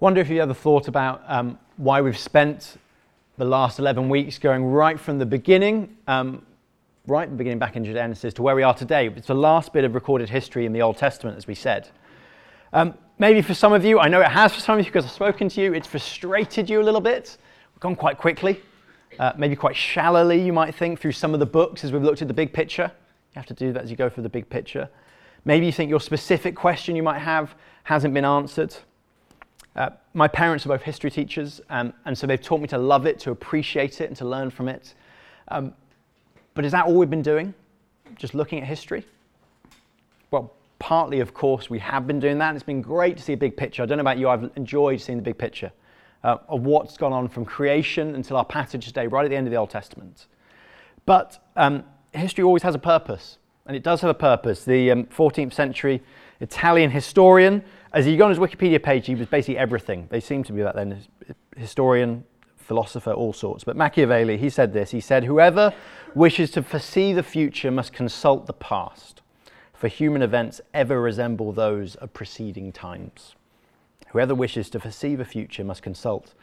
Wonder if you ever thought about um, why we've spent the last 11 weeks going right from the beginning, um, right the beginning back in Genesis to where we are today. It's the last bit of recorded history in the Old Testament, as we said. Um, maybe for some of you, I know it has for some of you because I've spoken to you, it's frustrated you a little bit. We've gone quite quickly, uh, maybe quite shallowly, you might think, through some of the books as we've looked at the big picture. You have to do that as you go through the big picture. Maybe you think your specific question you might have hasn't been answered. Uh, my parents are both history teachers, um, and so they've taught me to love it, to appreciate it, and to learn from it. Um, but is that all we've been doing? Just looking at history? Well, partly, of course, we have been doing that, and it's been great to see a big picture. I don't know about you, I've enjoyed seeing the big picture uh, of what's gone on from creation until our passage today, right at the end of the Old Testament. But um, history always has a purpose, and it does have a purpose. The 14th um, century Italian historian as you go on his Wikipedia page, he was basically everything. They seem to be that then historian, philosopher, all sorts. But Machiavelli, he said this. He said, Whoever wishes to foresee the future must consult the past, for human events ever resemble those of preceding times. Whoever wishes to foresee the future must consult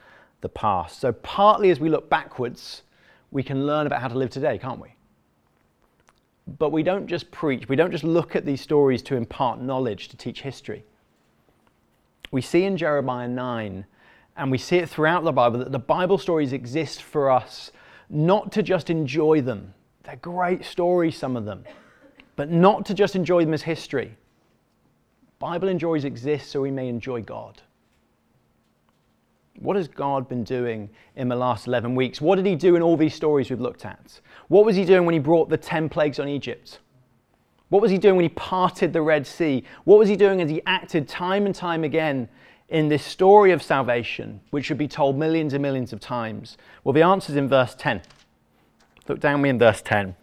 the past. So, partly as we look backwards, we can learn about how to live today, can't we? But we don't just preach, we don't just look at these stories to impart knowledge, to teach history we see in Jeremiah 9, and we see it throughout the Bible, that the Bible stories exist for us not to just enjoy them. They're great stories, some of them, but not to just enjoy them as history. Bible enjoys exist so we may enjoy God. What has God been doing in the last 11 weeks? What did He do in all these stories we've looked at? What was He doing when He brought the 10 plagues on Egypt? What was he doing when he parted the Red Sea? What was he doing as he acted time and time again in this story of salvation, which should be told millions and millions of times? Well, the answer is in verse 10. Look down me in verse 10.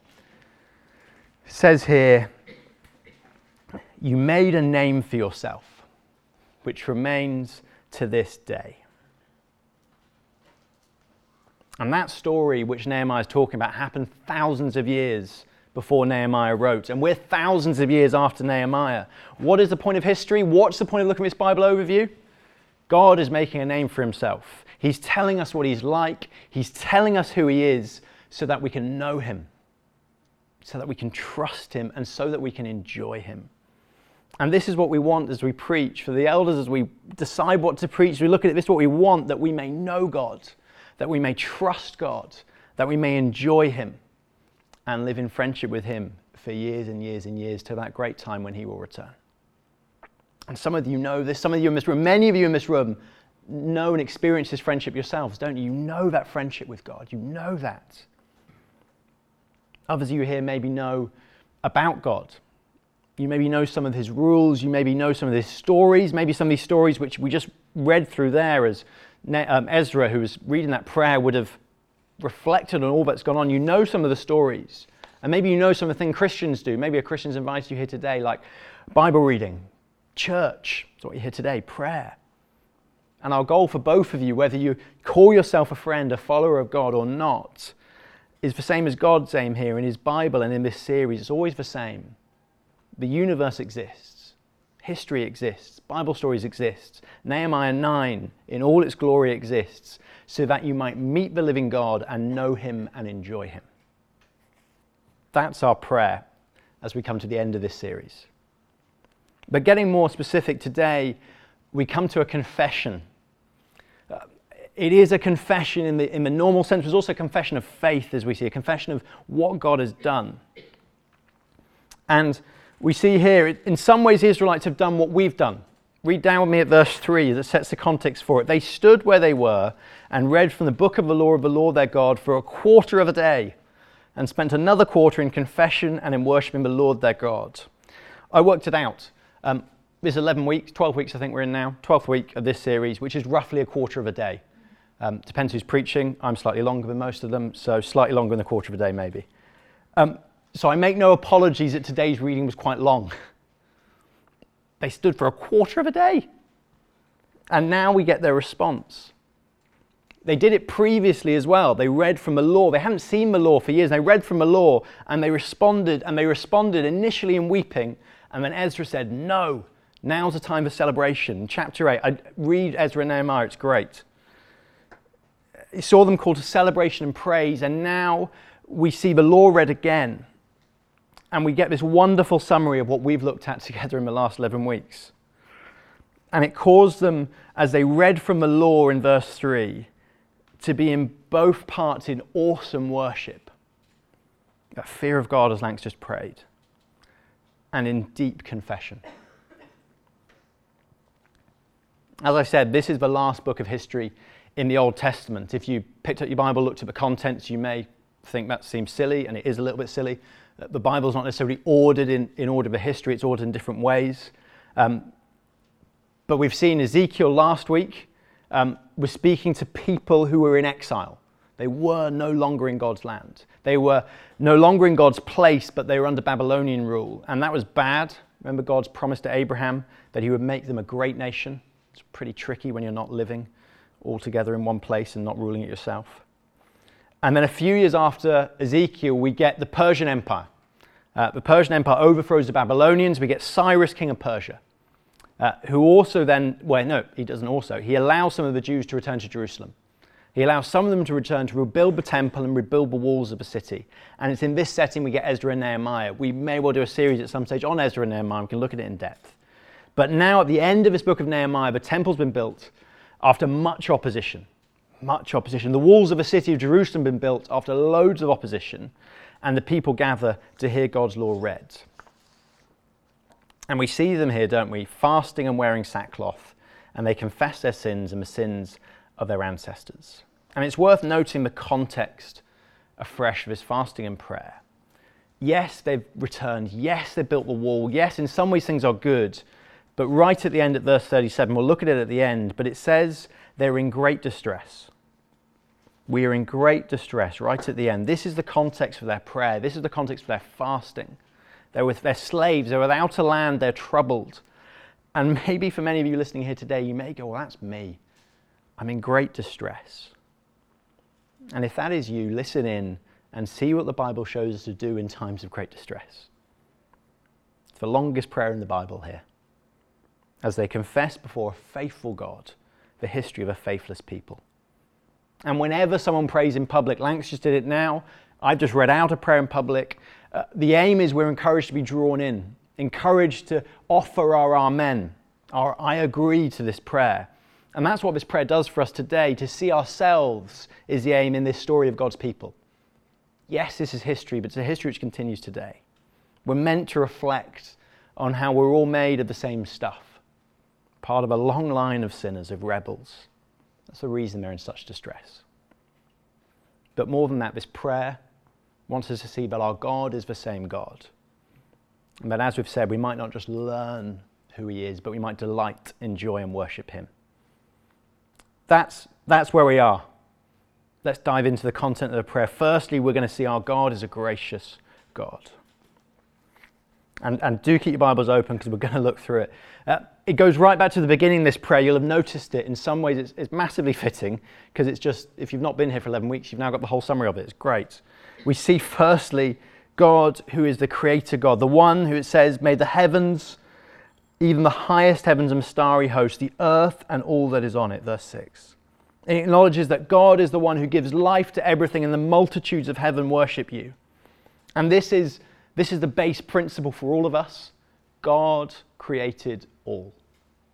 It says here, You made a name for yourself, which remains to this day. And that story which Nehemiah is talking about happened thousands of years before Nehemiah wrote. And we're thousands of years after Nehemiah. What is the point of history? What's the point of looking at this Bible overview? God is making a name for himself. He's telling us what he's like, he's telling us who he is so that we can know him, so that we can trust him, and so that we can enjoy him. And this is what we want as we preach. For the elders, as we decide what to preach, we look at it, this is what we want that we may know God, that we may trust God, that we may enjoy him and live in friendship with Him for years and years and years to that great time when He will return. And some of you know this, some of you in this room, many of you in this room know and experience this friendship yourselves, don't you? You know that friendship with God. You know that. Others of you here maybe know about God. You maybe know some of his rules. You maybe know some of his stories. Maybe some of these stories which we just read through there as um, Ezra, who was reading that prayer, would have reflected on all that's gone on, you know some of the stories. And maybe you know some of the things Christians do. Maybe a Christian's invited you here today, like Bible reading, church, that's what you hear today, prayer. And our goal for both of you, whether you call yourself a friend, a follower of God or not, is the same as God's aim here in His Bible and in this series. It's always the same. The universe exists, history exists, Bible stories exist. Nehemiah 9, in all its glory, exists so that you might meet the living God and know him and enjoy him. That's our prayer as we come to the end of this series. But getting more specific today, we come to a confession. Uh, it is a confession in the, in the normal sense, it's also a confession of faith, as we see, a confession of what God has done. And we see here, in some ways, the Israelites have done what we've done. Read down with me at verse 3 that sets the context for it. They stood where they were and read from the book of the law of the Lord their God for a quarter of a day and spent another quarter in confession and in worshiping the Lord their God. I worked it out. Um, there's 11 weeks, 12 weeks I think we're in now, 12th week of this series, which is roughly a quarter of a day. Um, depends who's preaching. I'm slightly longer than most of them, so slightly longer than a quarter of a day maybe. Um, so I make no apologies that today's reading was quite long. They stood for a quarter of a day. And now we get their response. They did it previously as well. They read from the law. They hadn't seen the law for years. They read from the law and they responded, and they responded initially in weeping. And then Ezra said, No, Now's the time for celebration. Chapter 8, I read Ezra and Nehemiah, it's great. He saw them called to celebration and praise, and now we see the law read again. And we get this wonderful summary of what we've looked at together in the last 11 weeks. And it caused them, as they read from the law in verse 3, to be in both parts in awesome worship. That fear of God, as Lanks just prayed, and in deep confession. As I said, this is the last book of history in the Old Testament. If you picked up your Bible, looked at the contents, you may think that seems silly, and it is a little bit silly. The Bible's not necessarily ordered in, in order of history, it's ordered in different ways. Um, but we've seen Ezekiel last week um, was speaking to people who were in exile. They were no longer in God's land. They were no longer in God's place, but they were under Babylonian rule. And that was bad. Remember God's promise to Abraham that he would make them a great nation? It's pretty tricky when you're not living all together in one place and not ruling it yourself. And then a few years after Ezekiel, we get the Persian Empire. Uh, the Persian Empire overthrows the Babylonians. We get Cyrus, king of Persia, uh, who also then, well, no, he doesn't also. He allows some of the Jews to return to Jerusalem. He allows some of them to return to rebuild the temple and rebuild the walls of the city. And it's in this setting we get Ezra and Nehemiah. We may well do a series at some stage on Ezra and Nehemiah. We can look at it in depth. But now, at the end of this book of Nehemiah, the temple's been built after much opposition much opposition. The walls of the city of Jerusalem have been built after loads of opposition, and the people gather to hear God's law read. And we see them here, don't we, fasting and wearing sackcloth, and they confess their sins and the sins of their ancestors. And it's worth noting the context afresh of this fasting and prayer. Yes, they've returned. Yes, they've built the wall. Yes, in some ways things are good. But right at the end, at verse 37, we'll look at it at the end, but it says they're in great distress. We are in great distress right at the end. This is the context for their prayer. This is the context for their fasting. They're with their slaves, they're without a land, they're troubled. And maybe for many of you listening here today, you may go, Well, that's me. I'm in great distress. And if that is you, listen in and see what the Bible shows us to do in times of great distress. It's the longest prayer in the Bible here. As they confess before a faithful God the history of a faithless people. And whenever someone prays in public, Lanks just did it now. I've just read out a prayer in public. Uh, the aim is we're encouraged to be drawn in, encouraged to offer our amen, our I agree to this prayer. And that's what this prayer does for us today. To see ourselves is the aim in this story of God's people. Yes, this is history, but it's a history which continues today. We're meant to reflect on how we're all made of the same stuff, part of a long line of sinners, of rebels that's the reason they're in such distress. But more than that, this prayer wants us to see that our God is the same God. And that, as we've said, we might not just learn who He is, but we might delight, enjoy, and worship Him. That's, that's where we are. Let's dive into the content of the prayer. Firstly, we're going to see our God is a gracious God. And, and do keep your Bibles open because we're going to look through it. Uh, it goes right back to the beginning this prayer. You'll have noticed it. In some ways, it's, it's massively fitting because it's just, if you've not been here for 11 weeks, you've now got the whole summary of it. It's great. We see, firstly, God, who is the creator God, the one who it says made the heavens, even the highest heavens and starry host, the earth and all that is on it. Verse 6. It acknowledges that God is the one who gives life to everything, and the multitudes of heaven worship you. And this is this is the base principle for all of us. God created all.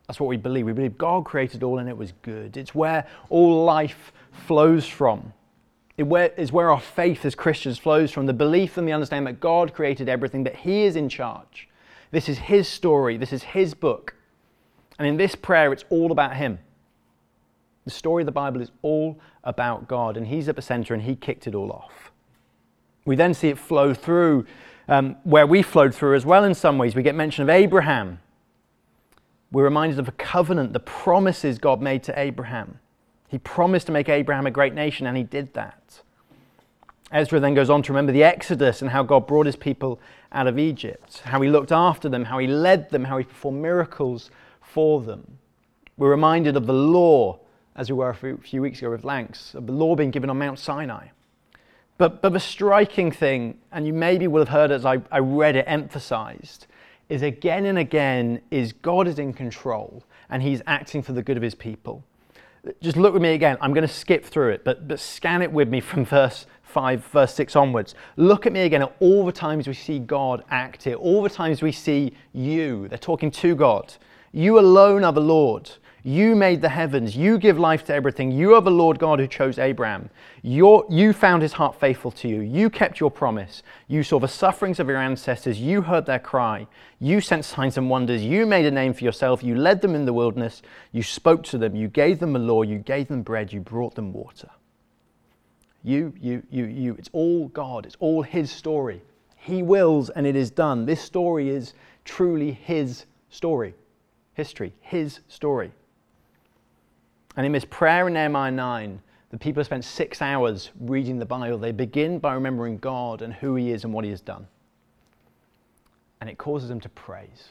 That's what we believe. We believe God created all and it was good. It's where all life flows from. It is where our faith as Christians flows from the belief and the understanding that God created everything, that He is in charge. This is His story, this is His book. And in this prayer, it's all about Him. The story of the Bible is all about God, and He's at the center and He kicked it all off. We then see it flow through um, where we flowed through as well in some ways. We get mention of Abraham. We're reminded of a covenant, the promises God made to Abraham. He promised to make Abraham a great nation, and he did that. Ezra then goes on to remember the Exodus and how God brought his people out of Egypt, how he looked after them, how he led them, how he performed miracles for them. We're reminded of the law, as we were a few weeks ago with Lanks, of the law being given on Mount Sinai. But, but the striking thing, and you maybe will have heard as I, I read it emphasized, is again and again is God is in control and he's acting for the good of his people. Just look with me again. I'm going to skip through it, but, but scan it with me from verse 5, verse 6 onwards. Look at me again at all the times we see God act here, all the times we see you. They're talking to God. You alone are the Lord. You made the heavens. You give life to everything. You are the Lord God who chose Abraham. You found his heart faithful to you. You kept your promise. You saw the sufferings of your ancestors. You heard their cry. You sent signs and wonders. You made a name for yourself. You led them in the wilderness. You spoke to them. You gave them a law. You gave them bread. You brought them water. You, you, you, you. It's all God. It's all his story. He wills and it is done. This story is truly his story. History. His story. And in this prayer in Nehemiah 9, the people have spent six hours reading the Bible. They begin by remembering God and who He is and what He has done. And it causes them to praise.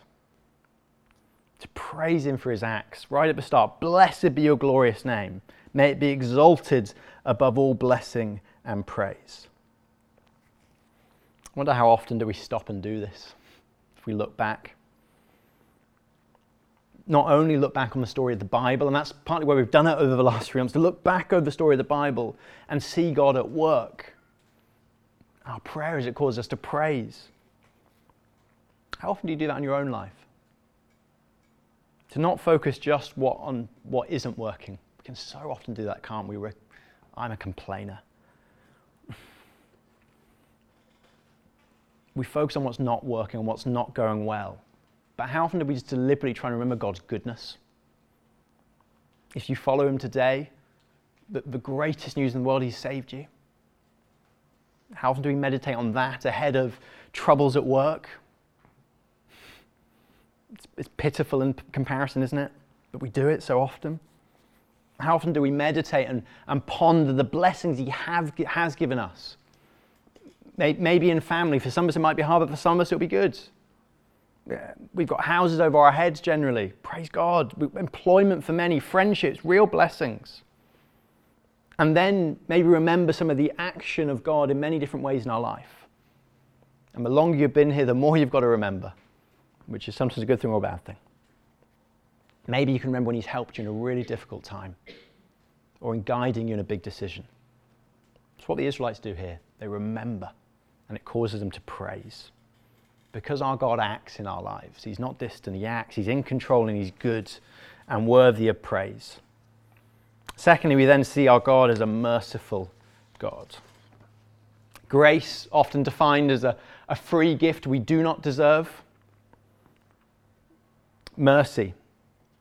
To praise Him for His acts. Right at the start, blessed be your glorious name. May it be exalted above all blessing and praise. I wonder how often do we stop and do this if we look back not only look back on the story of the Bible, and that's partly why we've done it over the last three months, to look back over the story of the Bible and see God at work. Our prayer is it causes us to praise. How often do you do that in your own life? To not focus just what, on what isn't working. We can so often do that, can't we? We're, I'm a complainer. we focus on what's not working, on what's not going well. But how often do we just deliberately try and remember God's goodness? If you follow Him today, the, the greatest news in the world, He's saved you. How often do we meditate on that ahead of troubles at work? It's, it's pitiful in comparison, isn't it? But we do it so often. How often do we meditate and, and ponder the blessings He have, has given us? Maybe in family. For some of us, it might be hard, but for some of us, it'll be good we've got houses over our heads generally. Praise God. Employment for many, friendships, real blessings. And then maybe remember some of the action of God in many different ways in our life. And the longer you've been here, the more you've got to remember, which is sometimes a good thing or a bad thing. Maybe you can remember when He's helped you in a really difficult time or in guiding you in a big decision. It's what the Israelites do here. They remember, and it causes them to praise because our God acts in our lives. He's not distant, He acts, He's in control, and He's good and worthy of praise. Secondly, we then see our God as a merciful God. Grace, often defined as a, a free gift we do not deserve. Mercy,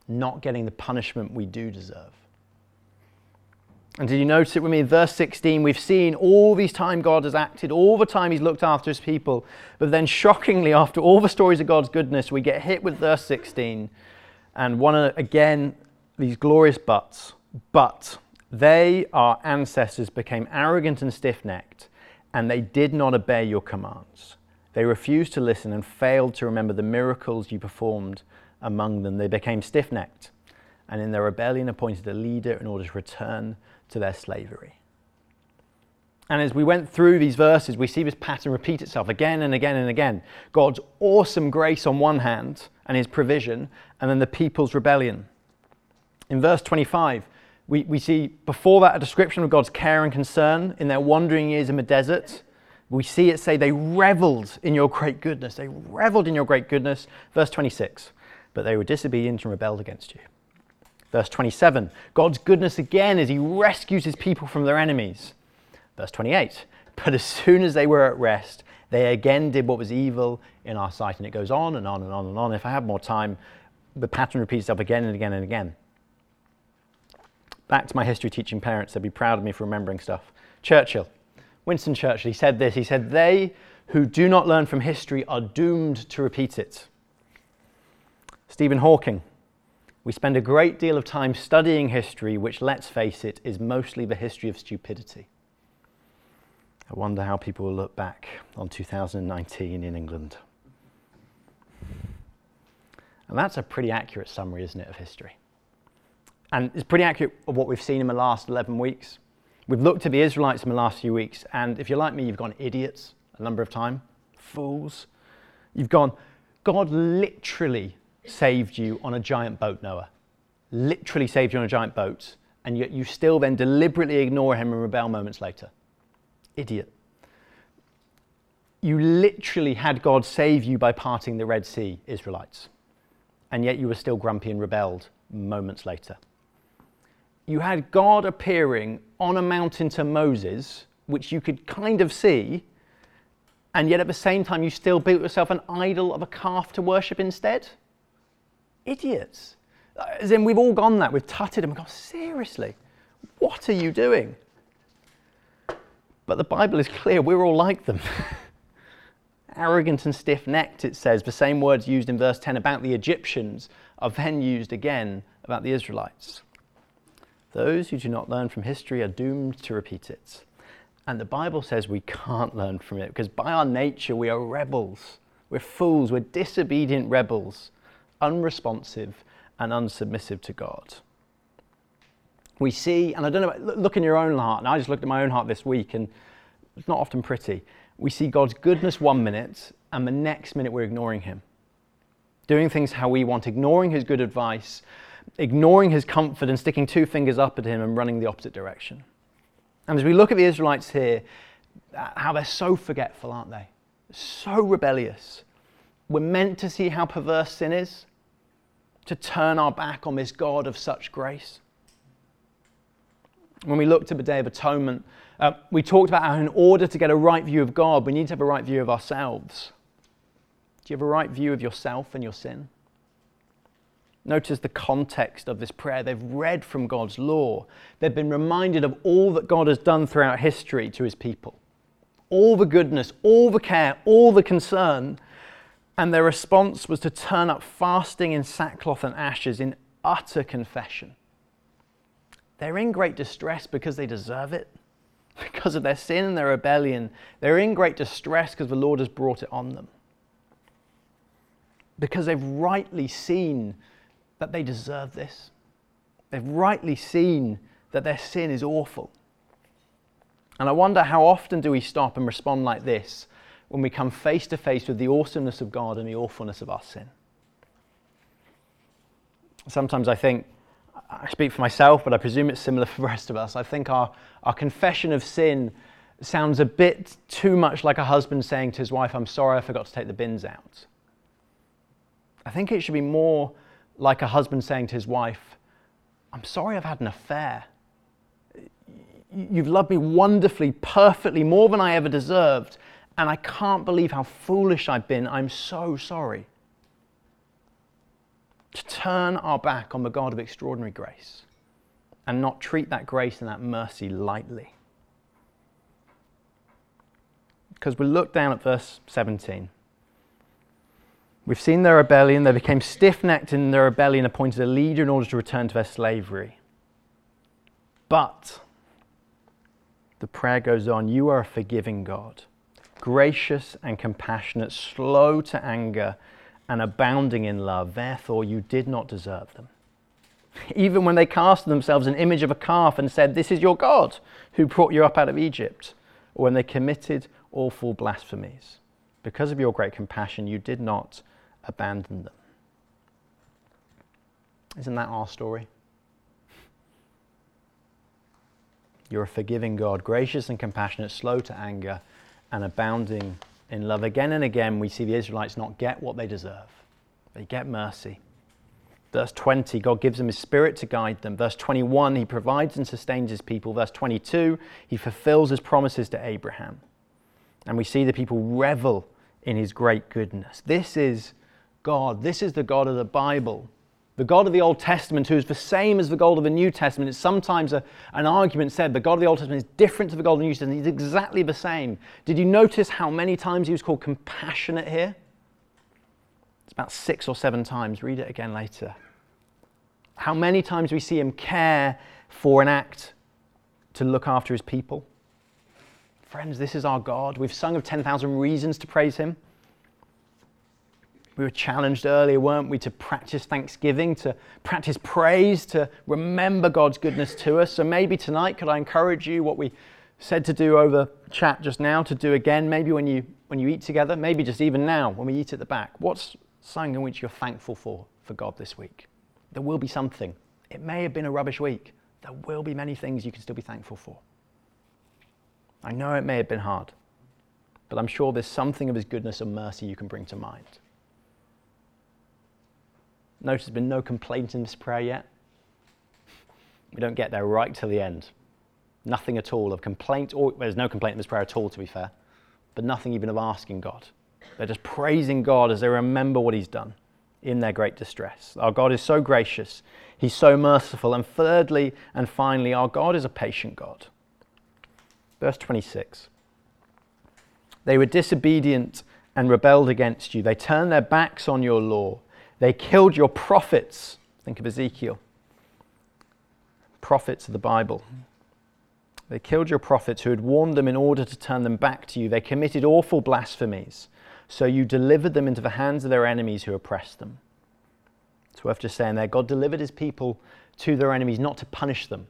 not getting the punishment we do deserve. And did you notice it with me in verse 16? We've seen all these time God has acted, all the time He's looked after His people. But then, shockingly, after all the stories of God's goodness, we get hit with verse 16 and one again, these glorious buts. But they, our ancestors, became arrogant and stiff necked, and they did not obey your commands. They refused to listen and failed to remember the miracles you performed among them. They became stiff necked, and in their rebellion appointed a leader in order to return to their slavery. And as we went through these verses, we see this pattern repeat itself again and again and again. God's awesome grace on one hand and his provision, and then the people's rebellion. In verse 25, we, we see before that a description of God's care and concern in their wandering years in the desert. We see it say they reveled in your great goodness. They reveled in your great goodness. Verse 26, but they were disobedient and rebelled against you. Verse 27, God's goodness again as he rescues his people from their enemies. Verse 28, but as soon as they were at rest, they again did what was evil in our sight. And it goes on and on and on and on. If I have more time, the pattern repeats itself again and again and again. Back to my history teaching parents, they'd be proud of me for remembering stuff. Churchill, Winston Churchill, he said this. He said, They who do not learn from history are doomed to repeat it. Stephen Hawking, we spend a great deal of time studying history, which, let's face it, is mostly the history of stupidity. I wonder how people will look back on 2019 in England. And that's a pretty accurate summary, isn't it, of history? And it's pretty accurate of what we've seen in the last 11 weeks. We've looked at the Israelites in the last few weeks, and if you're like me, you've gone idiots a number of times, fools. You've gone, God literally saved you on a giant boat, Noah. Literally saved you on a giant boat, and yet you still then deliberately ignore him and rebel moments later. Idiot. You literally had God save you by parting the Red Sea, Israelites, and yet you were still grumpy and rebelled moments later. You had God appearing on a mountain to Moses, which you could kind of see, and yet at the same time you still built yourself an idol of a calf to worship instead? Idiots. As in, we've all gone that, we've tutted and we go, seriously, what are you doing? But the Bible is clear, we're all like them. Arrogant and stiff necked, it says. The same words used in verse 10 about the Egyptians are then used again about the Israelites. Those who do not learn from history are doomed to repeat it. And the Bible says we can't learn from it because by our nature we are rebels. We're fools. We're disobedient rebels, unresponsive and unsubmissive to God. We see, and I don't know, look in your own heart, and I just looked at my own heart this week, and it's not often pretty. We see God's goodness one minute, and the next minute we're ignoring Him. Doing things how we want, ignoring His good advice, ignoring His comfort, and sticking two fingers up at Him and running the opposite direction. And as we look at the Israelites here, uh, how they're so forgetful, aren't they? So rebellious. We're meant to see how perverse sin is, to turn our back on this God of such grace. When we looked at the Day of Atonement, uh, we talked about how, in order to get a right view of God, we need to have a right view of ourselves. Do you have a right view of yourself and your sin? Notice the context of this prayer. They've read from God's law. They've been reminded of all that God has done throughout history to his people all the goodness, all the care, all the concern. And their response was to turn up fasting in sackcloth and ashes in utter confession. They're in great distress because they deserve it, because of their sin and their rebellion. They're in great distress because the Lord has brought it on them. Because they've rightly seen that they deserve this. They've rightly seen that their sin is awful. And I wonder how often do we stop and respond like this when we come face to face with the awesomeness of God and the awfulness of our sin? Sometimes I think, I speak for myself, but I presume it's similar for the rest of us. I think our, our confession of sin sounds a bit too much like a husband saying to his wife, I'm sorry I forgot to take the bins out. I think it should be more like a husband saying to his wife, I'm sorry I've had an affair. You've loved me wonderfully, perfectly, more than I ever deserved, and I can't believe how foolish I've been. I'm so sorry. To turn our back on the God of extraordinary grace and not treat that grace and that mercy lightly. Because we look down at verse 17. We've seen their rebellion. They became stiff necked in their rebellion, appointed a leader in order to return to their slavery. But the prayer goes on You are a forgiving God, gracious and compassionate, slow to anger, and abounding in love. Therefore, you did not deserve them. Even when they cast themselves an image of a calf and said, This is your God who brought you up out of Egypt, or when they committed awful blasphemies. Because of your great compassion, you did not abandon them. Isn't that our story? You're a forgiving God, gracious and compassionate, slow to anger, and abounding in love. Again and again, we see the Israelites not get what they deserve, they get mercy. Verse 20, God gives them His Spirit to guide them. Verse 21, He provides and sustains His people. Verse 22, He fulfills His promises to Abraham. And we see the people revel in His great goodness. This is God. This is the God of the Bible. The God of the Old Testament, who is the same as the God of the New Testament. It's sometimes a, an argument said the God of the Old Testament is different to the God of the New Testament. He's exactly the same. Did you notice how many times he was called compassionate here? It's about six or seven times. Read it again later. How many times we see him care for an act to look after his people? Friends, this is our God. We've sung of 10,000 reasons to praise him. We were challenged earlier, weren't we, to practice thanksgiving, to practice praise, to remember God's goodness to us. So maybe tonight, could I encourage you what we said to do over chat just now to do again, maybe when you when you eat together, maybe just even now when we eat at the back. What's something in which you're thankful for for God this week. There will be something. It may have been a rubbish week. There will be many things you can still be thankful for. I know it may have been hard, but I'm sure there's something of His goodness and mercy you can bring to mind. Notice there's been no complaint in this prayer yet. We don't get there right till the end. Nothing at all of complaint, or there's no complaint in this prayer at all, to be fair, but nothing even of asking God. They're just praising God as they remember what He's done in their great distress. Our God is so gracious, He's so merciful. And thirdly and finally, our God is a patient God. Verse 26 They were disobedient and rebelled against you. They turned their backs on your law. They killed your prophets. Think of Ezekiel. Prophets of the Bible. They killed your prophets who had warned them in order to turn them back to you. They committed awful blasphemies. So you delivered them into the hands of their enemies who oppressed them. It's worth just saying there God delivered his people to their enemies not to punish them,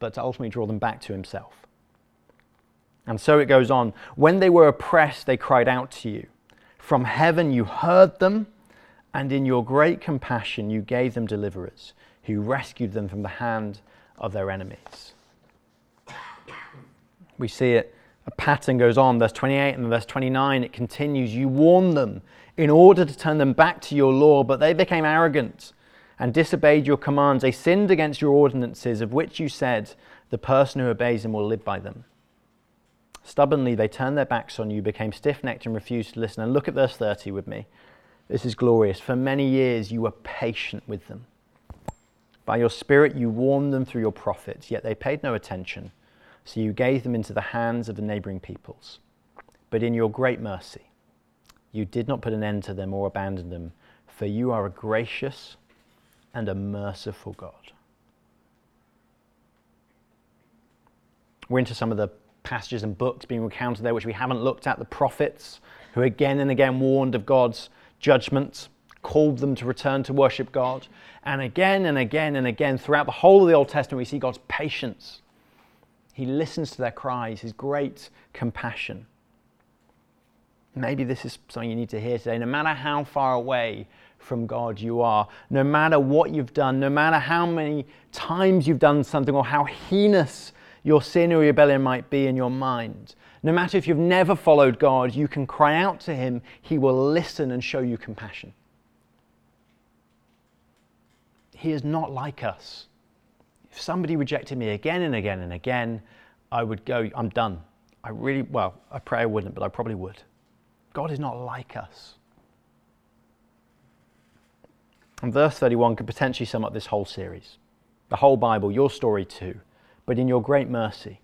but to ultimately draw them back to himself. And so it goes on. When they were oppressed, they cried out to you. From heaven you heard them, and in your great compassion you gave them deliverers who rescued them from the hand of their enemies. We see it, a pattern goes on, verse 28 and verse 29, it continues. You warn them in order to turn them back to your law, but they became arrogant and disobeyed your commands. They sinned against your ordinances, of which you said, The person who obeys them will live by them. Stubbornly, they turned their backs on you, became stiff necked, and refused to listen. And look at verse 30 with me. This is glorious. For many years you were patient with them. By your Spirit you warned them through your prophets, yet they paid no attention. So you gave them into the hands of the neighboring peoples. But in your great mercy, you did not put an end to them or abandon them, for you are a gracious and a merciful God. We're into some of the passages and books being recounted there which we haven't looked at. The prophets, who again and again warned of God's judgment, called them to return to worship God. And again and again and again, throughout the whole of the Old Testament, we see God's patience. He listens to their cries, His great compassion. Maybe this is something you need to hear today. No matter how far away from God you are, no matter what you've done, no matter how many times you've done something or how heinous your sin or rebellion might be in your mind, no matter if you've never followed God, you can cry out to Him. He will listen and show you compassion. He is not like us. If somebody rejected me again and again and again, I would go, I'm done. I really, well, I pray I wouldn't, but I probably would. God is not like us. And verse 31 could potentially sum up this whole series, the whole Bible, your story too. But in your great mercy,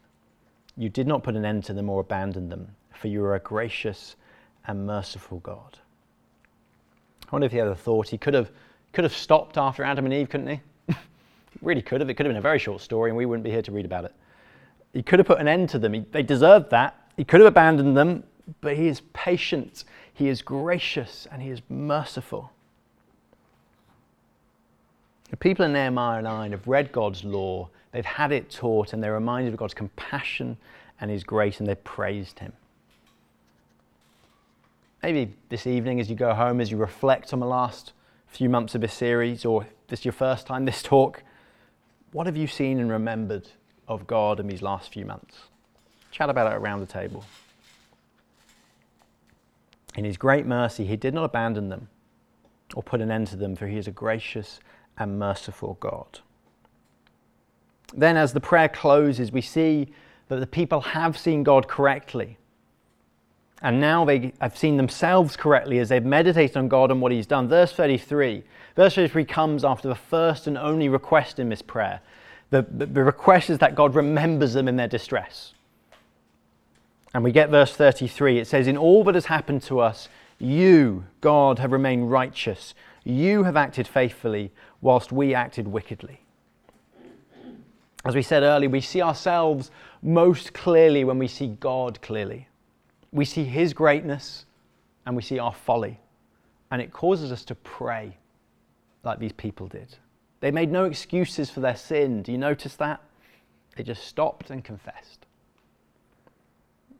you did not put an end to them or abandon them, for you are a gracious and merciful God. I wonder if he had a thought. He could have, could have stopped after Adam and Eve, couldn't he? really could have. It could have been a very short story, and we wouldn't be here to read about it. He could have put an end to them. He, they deserved that. He could have abandoned them, but he is patient, he is gracious, and he is merciful. The people in Nehemiah 9 have read God's law They've had it taught and they're reminded of God's compassion and His grace and they've praised Him. Maybe this evening, as you go home, as you reflect on the last few months of this series, or this is your first time this talk, what have you seen and remembered of God in these last few months? Chat about it around the table. In His great mercy, He did not abandon them or put an end to them, for He is a gracious and merciful God. Then, as the prayer closes, we see that the people have seen God correctly. And now they have seen themselves correctly as they've meditated on God and what He's done. Verse 33. Verse 33 comes after the first and only request in this prayer. The, the, the request is that God remembers them in their distress. And we get verse 33. It says, In all that has happened to us, you, God, have remained righteous. You have acted faithfully, whilst we acted wickedly. As we said earlier, we see ourselves most clearly when we see God clearly. We see His greatness and we see our folly. And it causes us to pray like these people did. They made no excuses for their sin. Do you notice that? They just stopped and confessed.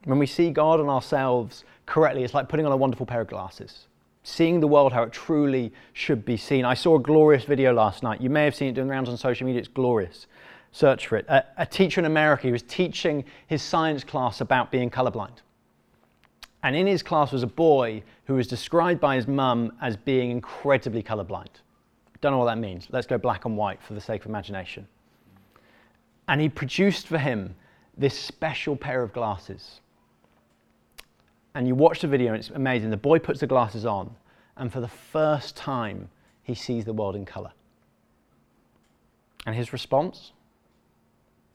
When we see God and ourselves correctly, it's like putting on a wonderful pair of glasses. Seeing the world how it truly should be seen. I saw a glorious video last night. You may have seen it doing rounds on social media. It's glorious. Search for it. A, a teacher in America, he was teaching his science class about being colorblind. And in his class was a boy who was described by his mum as being incredibly colorblind. Don't know what that means. Let's go black and white for the sake of imagination. And he produced for him this special pair of glasses and you watch the video and it's amazing. The boy puts the glasses on, and for the first time, he sees the world in colour. And his response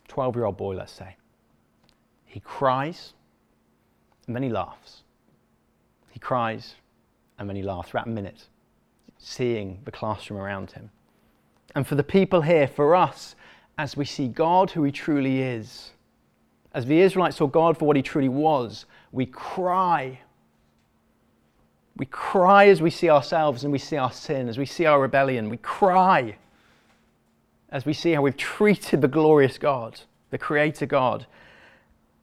12 year old boy, let's say, he cries and then he laughs. He cries and then he laughs for a minute, seeing the classroom around him. And for the people here, for us, as we see God who He truly is, as the Israelites saw God for what He truly was, we cry. We cry as we see ourselves and we see our sin, as we see our rebellion. We cry as we see how we've treated the glorious God, the Creator God,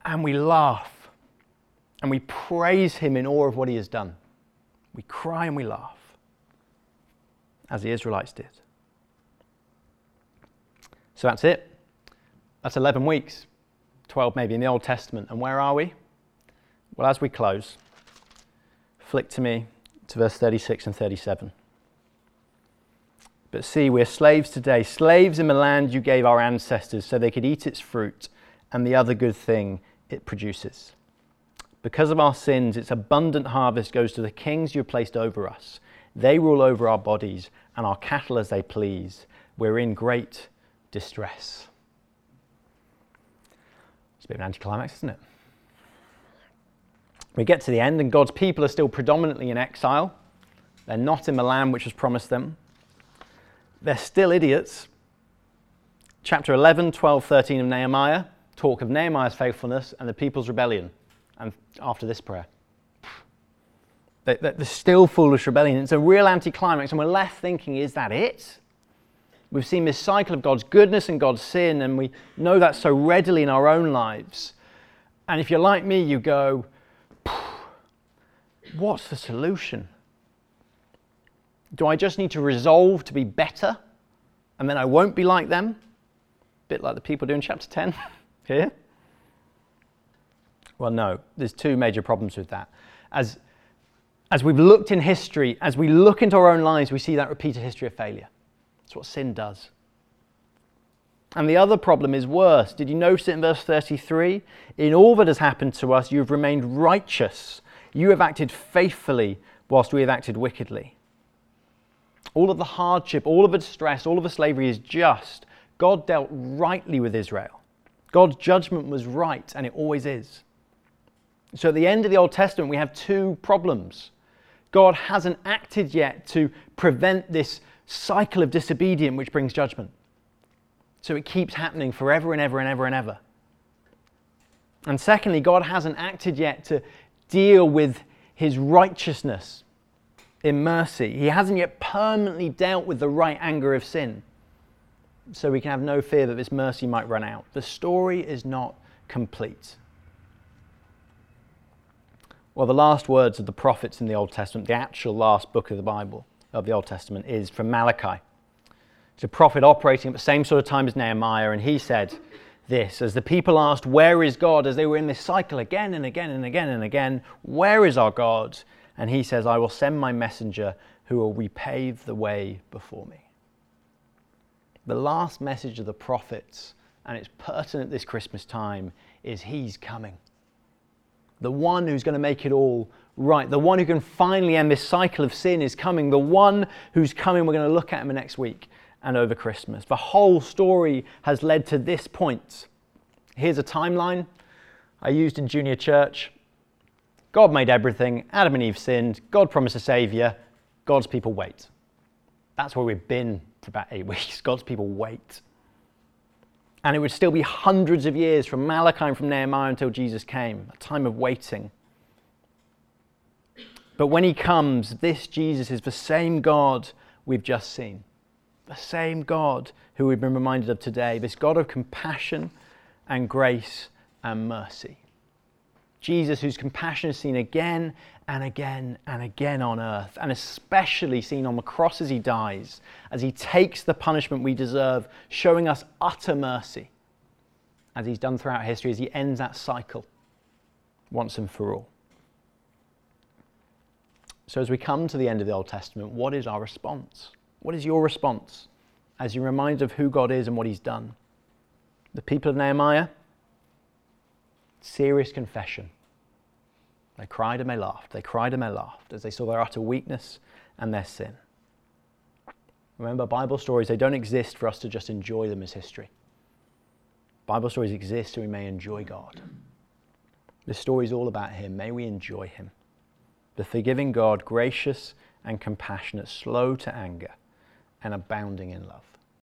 and we laugh and we praise Him in awe of what He has done. We cry and we laugh, as the Israelites did. So that's it. That's 11 weeks, 12 maybe in the Old Testament. And where are we? Well, as we close, flick to me to verse 36 and 37. But see, we're slaves today, slaves in the land you gave our ancestors so they could eat its fruit and the other good thing it produces. Because of our sins, its abundant harvest goes to the kings you have placed over us. They rule over our bodies and our cattle as they please. We're in great distress. It's a bit of an anticlimax, isn't it? We get to the end, and God's people are still predominantly in exile. They're not in the land which was promised them. They're still idiots. Chapter 11, 12, 13 of Nehemiah talk of Nehemiah's faithfulness and the people's rebellion. And after this prayer, the still foolish rebellion. It's a real anticlimax, and we're left thinking, is that it? We've seen this cycle of God's goodness and God's sin, and we know that so readily in our own lives. And if you're like me, you go, what's the solution? Do I just need to resolve to be better and then I won't be like them? A bit like the people do in chapter 10 here. Well, no, there's two major problems with that. As, as we've looked in history, as we look into our own lives, we see that repeated history of failure. That's what sin does. And the other problem is worse. Did you notice it in verse 33? In all that has happened to us, you have remained righteous you have acted faithfully whilst we have acted wickedly. All of the hardship, all of the distress, all of the slavery is just. God dealt rightly with Israel. God's judgment was right, and it always is. So at the end of the Old Testament, we have two problems. God hasn't acted yet to prevent this cycle of disobedience which brings judgment. So it keeps happening forever and ever and ever and ever. And secondly, God hasn't acted yet to deal with his righteousness in mercy. He hasn't yet permanently dealt with the right anger of sin. So we can have no fear that this mercy might run out. The story is not complete. Well, the last words of the prophets in the Old Testament, the actual last book of the Bible, of the Old Testament, is from Malachi. It's a prophet operating at the same sort of time as Nehemiah, and he said, this as the people asked, Where is God? as they were in this cycle again and again and again and again, Where is our God? And he says, I will send my messenger who will repave the way before me. The last message of the prophets, and it's pertinent this Christmas time, is He's coming. The one who's going to make it all right, the one who can finally end this cycle of sin is coming. The one who's coming, we're going to look at him next week and over Christmas. The whole story has led to this point. Here's a timeline I used in junior church. God made everything, Adam and Eve sinned, God promised a Saviour, God's people wait. That's where we've been for about eight weeks. God's people wait. And it would still be hundreds of years from Malachi and from Nehemiah until Jesus came, a time of waiting. But when he comes, this Jesus is the same God we've just seen the same God who we've been reminded of today, this God of compassion and grace and mercy. Jesus, whose compassion is seen again and again and again on earth, and especially seen on the cross as he dies, as he takes the punishment we deserve, showing us utter mercy, as he's done throughout history, as he ends that cycle once and for all. So, as we come to the end of the Old Testament, what is our response? What is your response as you're reminded of who God is and what He's done? The people of Nehemiah, serious confession. They cried and they laughed. They cried and they laughed as they saw their utter weakness and their sin. Remember, Bible stories, they don't exist for us to just enjoy them as history. Bible stories exist so we may enjoy God. This story is all about Him. May we enjoy Him. The forgiving God, gracious and compassionate, slow to anger, and abounding in love.